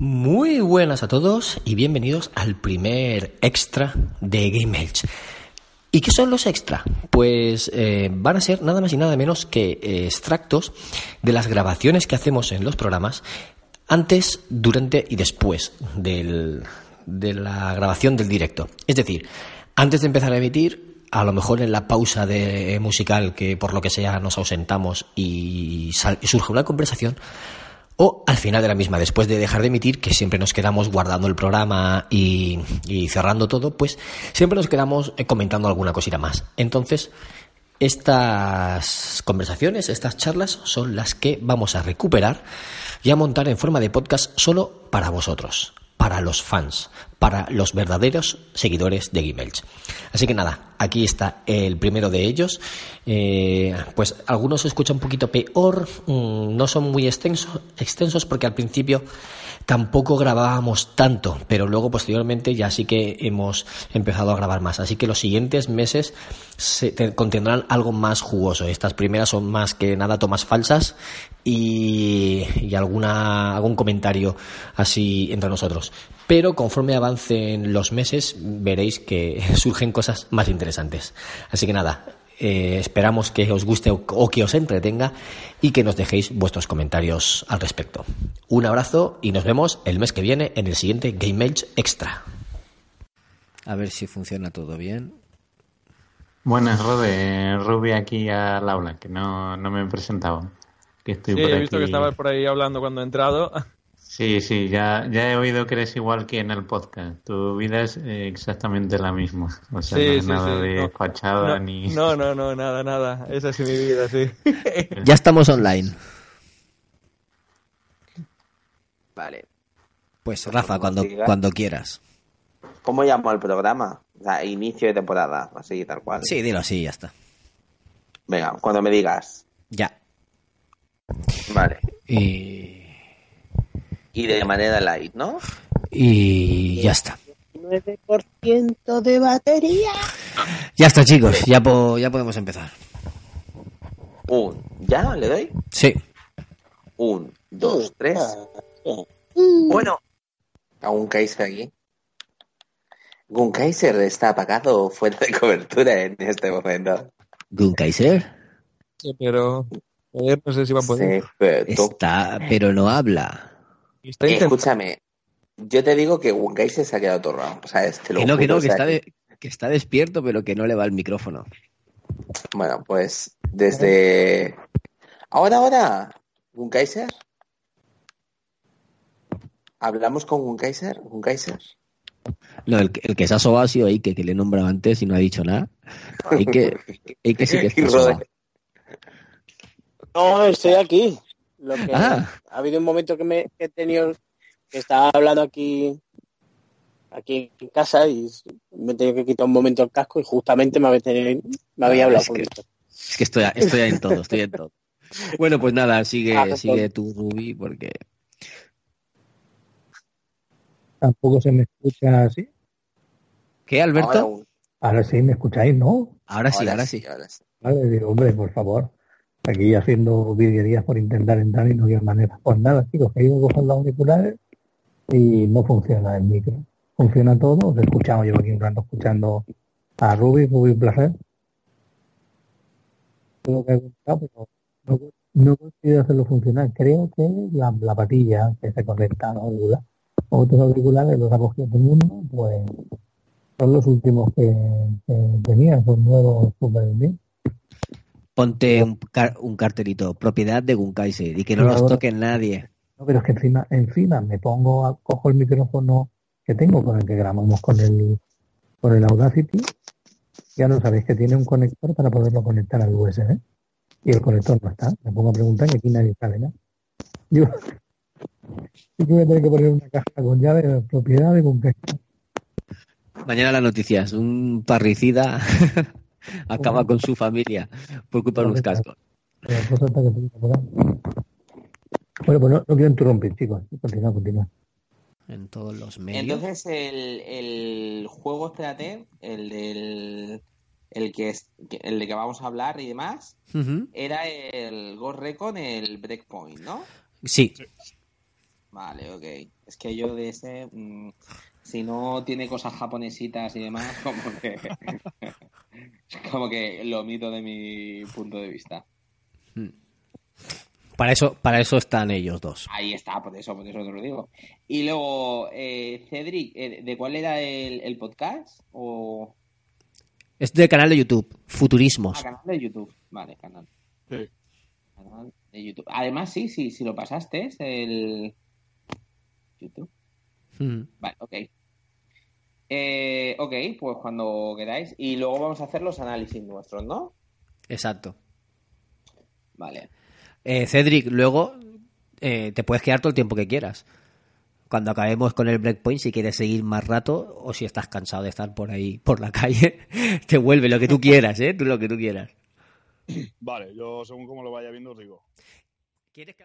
Muy buenas a todos y bienvenidos al primer extra de Game Edge. ¿Y qué son los extra? Pues eh, van a ser nada más y nada menos que eh, extractos de las grabaciones que hacemos en los programas antes, durante y después del, de la grabación del directo. Es decir, antes de empezar a emitir, a lo mejor en la pausa de musical que por lo que sea nos ausentamos y surge una conversación, o al final de la misma, después de dejar de emitir, que siempre nos quedamos guardando el programa y, y cerrando todo, pues siempre nos quedamos eh, comentando alguna cosita más. Entonces, estas conversaciones, estas charlas son las que vamos a recuperar y a montar en forma de podcast solo para vosotros, para los fans, para los verdaderos seguidores de Game Elch. Así que nada, aquí está el primero de ellos. Eh, pues algunos se escuchan un poquito peor, mm, no son muy extenso- extensos porque al principio tampoco grabábamos tanto, pero luego posteriormente ya sí que hemos empezado a grabar más. Así que los siguientes meses se te- contendrán algo más jugoso. Estas primeras son más que nada tomas falsas y, y alguna, algún comentario así entre nosotros. Pero conforme avancen los meses veréis que surgen cosas más interesantes. Así que nada, eh, esperamos que os guste o, o que os entretenga y que nos dejéis vuestros comentarios al respecto. Un abrazo y nos vemos el mes que viene en el siguiente Game Edge Extra. A ver si funciona todo bien. Buenas, Rode. Ruby aquí al aula, que no, no me he presentado. Que estoy Sí, por he visto aquí. que estabas por ahí hablando cuando he entrado. Sí, sí, ya, ya he oído que eres igual que en el podcast. Tu vida es eh, exactamente la misma. O sea, Sí, no es sí, nada sí, de no. fachada no, ni. no, no, no, nada, nada. Esa es mi vida, sí. Ya estamos online. Vale. Pues Rafa, cuando, cuando quieras. ¿Cómo llamo el programa? O sea, inicio de temporada, así tal cual. Sí, dilo así, ya está. Venga, cuando me digas. Ya. Vale. Y, Y de manera light, ¿no? y ya está. 9% de batería. Ya está, chicos. Ya, po- ya podemos empezar. Un. ¿Ya? ¿Le doy? Sí. Un, dos, tres. Bueno. A un Kaiser aquí. Gun Kaiser está apagado o fuera de cobertura en este momento. Gunkaiser Sí, pero ayer no sé si va a poder. Sí, pero está, pero no habla. Eh, escúchame. Yo te digo que Gun Kaiser se ha quedado atorrado. ¿Sabes? Te lo Que no, que no, o que sea, está, de- que está despierto, pero que no le va el micrófono. Bueno, pues desde... Ahora, ahora, Gunkaiser. ¿Hablamos con Gunkaiser? Gunkaiser. No, el, que- el que se ha sobado ha sido Ike, que le he nombrado antes y no ha dicho nada. Ike, Ike sí que está sobado. No, estoy aquí. Lo que Ah. ha habido un momento que me que he tenido que estaba hablando aquí aquí en casa y me he tenido que quitar un momento el casco y justamente me había, tenido- me había Ah, hablado es con que- esto. Es que estoy, estoy en todo, estoy en todo. Bueno, pues nada, sigue, Ah, sigue tu Ruby, porque Tampoco se me escucha así. ¿Qué, Alberto? Ahora sí me escucháis, ¿no? Ahora sí, ahora sí. ahora sí. Vale, digo, hombre, por favor. Aquí haciendo virguerías por intentar entrar y no hay manera. Pues nada, chicos, que a coger los auriculares y no funciona el micro. Funciona todo, os he escuchado, llevo aquí un rato escuchando a Ruby, Ruby un placer. Lo que he pero no, no he conseguido hacerlo funcionar. Creo que la, la patilla que se conecta a los auriculares, otros auriculares los ha cogido todo el mundo, pues son los últimos que, que tenía, son nuevos super bien. Ponte un, car- un cartelito, propiedad de Gunkaiser, y que no los toque nadie. No, pero es que encima, encima me pongo, a- cojo el micrófono que tengo con el que grabamos con el, con el Audacity. Ya lo sabéis que tiene un conector para poderlo conectar al USB. Y el conector no está. Me pongo a preguntar y aquí nadie sabe nada. Yo, yo voy a tener que poner una caja con llave de propiedad de con Mañana las noticias, un parricida acaba con su familia por culpa de unos cascos. Bueno, pues no, no quiero interrumpir, chicos. Continúa, continúa. En todos los medios. Entonces el, el juego, espérate, el del el que es el de que vamos a hablar y demás, era el Ghost Recon, el Breakpoint, ¿no? Sí, Vale, ok. Es que yo de ese, mm, si no tiene cosas japonesitas y demás, como que, como que lo omito de mi punto de vista. Para eso, para eso están ellos dos. Ahí está, por eso, por eso te lo digo. Y luego, eh, Cedric, eh, ¿de cuál era el, el podcast? O Es del canal de YouTube, Futurismos. ah, canal de YouTube. Vale, canal. Sí. Canal de YouTube. Además, sí, sí, si lo pasaste, es el YouTube. Mm. Vale, ok. Eh, ok, pues cuando queráis. Y luego vamos a hacer los análisis nuestros, ¿no? Exacto. Vale. Eh, Cedric, luego eh, te puedes quedar todo el tiempo que quieras. Cuando acabemos con el breakpoint, si quieres seguir más rato o si estás cansado de estar por ahí, por la calle, te vuelve lo que tú quieras, ¿eh? Tú lo que tú quieras. Vale, yo según como lo vaya viendo os digo. ¿Quieres que...